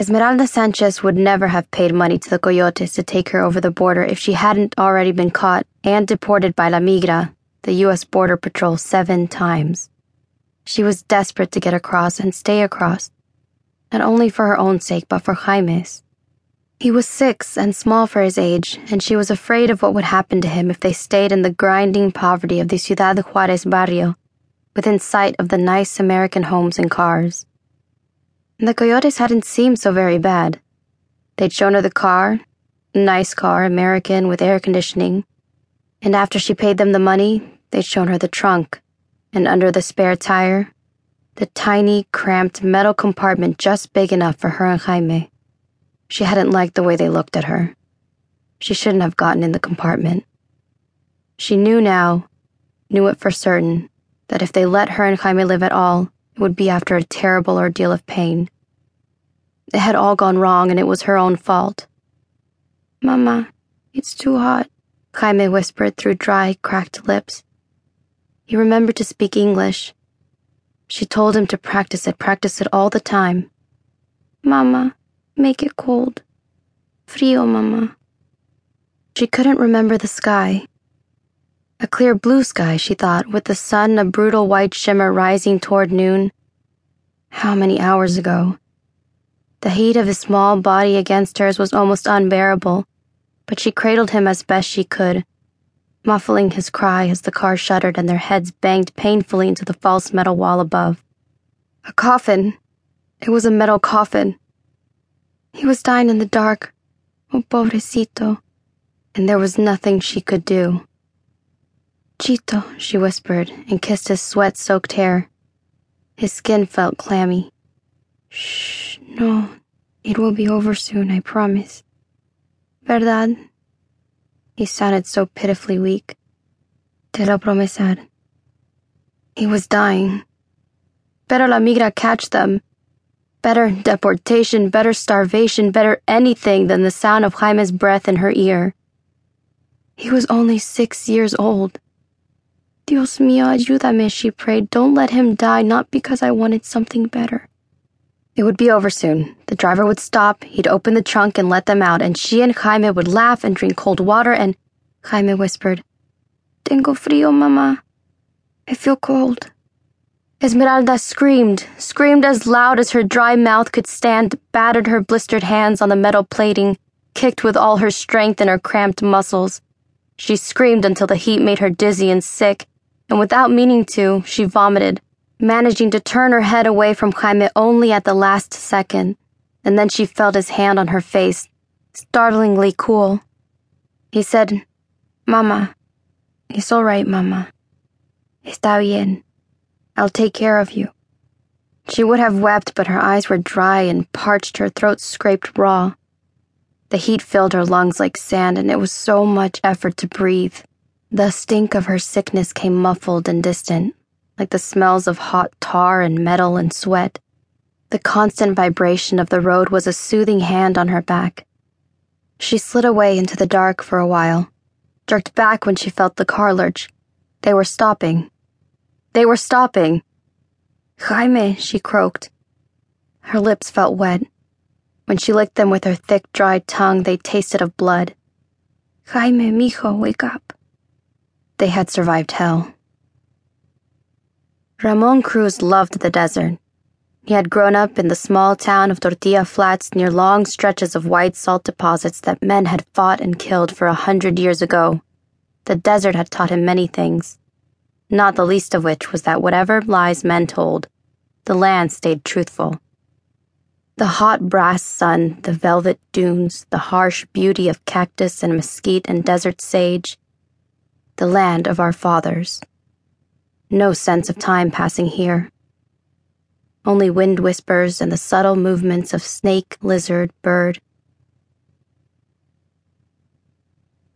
Esmeralda Sanchez would never have paid money to the coyotes to take her over the border if she hadn't already been caught and deported by La Migra, the U.S. Border Patrol, seven times. She was desperate to get across and stay across, not only for her own sake, but for Jaime's. He was six and small for his age, and she was afraid of what would happen to him if they stayed in the grinding poverty of the Ciudad Juarez barrio, within sight of the nice American homes and cars. The coyotes hadn't seemed so very bad. They'd shown her the car, nice car, American with air conditioning, and after she paid them the money, they'd shown her the trunk, and under the spare tire, the tiny, cramped metal compartment just big enough for her and Jaime. She hadn't liked the way they looked at her. She shouldn't have gotten in the compartment. She knew now, knew it for certain, that if they let her and Jaime live at all, would be after a terrible ordeal of pain. It had all gone wrong and it was her own fault. Mama, it's too hot, Jaime whispered through dry, cracked lips. He remembered to speak English. She told him to practice it, practice it all the time. Mama, Make it cold. Frio, Mama. She couldn't remember the sky. A clear blue sky, she thought, with the sun a brutal white shimmer rising toward noon. How many hours ago? The heat of his small body against hers was almost unbearable, but she cradled him as best she could, muffling his cry as the car shuddered and their heads banged painfully into the false metal wall above. A coffin. It was a metal coffin. He was dying in the dark. Oh, pobrecito. And there was nothing she could do. Chito, she whispered and kissed his sweat soaked hair. His skin felt clammy. Shh, no. It will be over soon, I promise. Verdad? He sounded so pitifully weak. Te lo promesar. He was dying. Better la migra catch them. Better deportation, better starvation, better anything than the sound of Jaime's breath in her ear. He was only six years old. Dios mío, ayúdame, she prayed. Don't let him die, not because I wanted something better. It would be over soon. The driver would stop, he'd open the trunk and let them out, and she and Jaime would laugh and drink cold water, and Jaime whispered, Tengo frío, mama. I feel cold. Esmeralda screamed, screamed as loud as her dry mouth could stand, battered her blistered hands on the metal plating, kicked with all her strength in her cramped muscles. She screamed until the heat made her dizzy and sick, and without meaning to, she vomited, managing to turn her head away from Jaime only at the last second, and then she felt his hand on her face, startlingly cool. He said, Mama, it's all right, Mama. Está bien. I'll take care of you. She would have wept, but her eyes were dry and parched, her throat scraped raw. The heat filled her lungs like sand, and it was so much effort to breathe. The stink of her sickness came muffled and distant, like the smells of hot tar and metal and sweat. The constant vibration of the road was a soothing hand on her back. She slid away into the dark for a while, jerked back when she felt the car lurch. They were stopping. They were stopping. Jaime, she croaked. Her lips felt wet. When she licked them with her thick, dry tongue, they tasted of blood. Jaime, mijo, wake up. They had survived hell. Ramon Cruz loved the desert. He had grown up in the small town of Tortilla Flats near long stretches of white salt deposits that men had fought and killed for a hundred years ago. The desert had taught him many things not the least of which was that whatever lies men told, the land stayed truthful. The hot brass sun, the velvet dunes, the harsh beauty of cactus and mesquite and desert sage, the land of our fathers. No sense of time passing here. Only wind whispers and the subtle movements of snake, lizard, bird,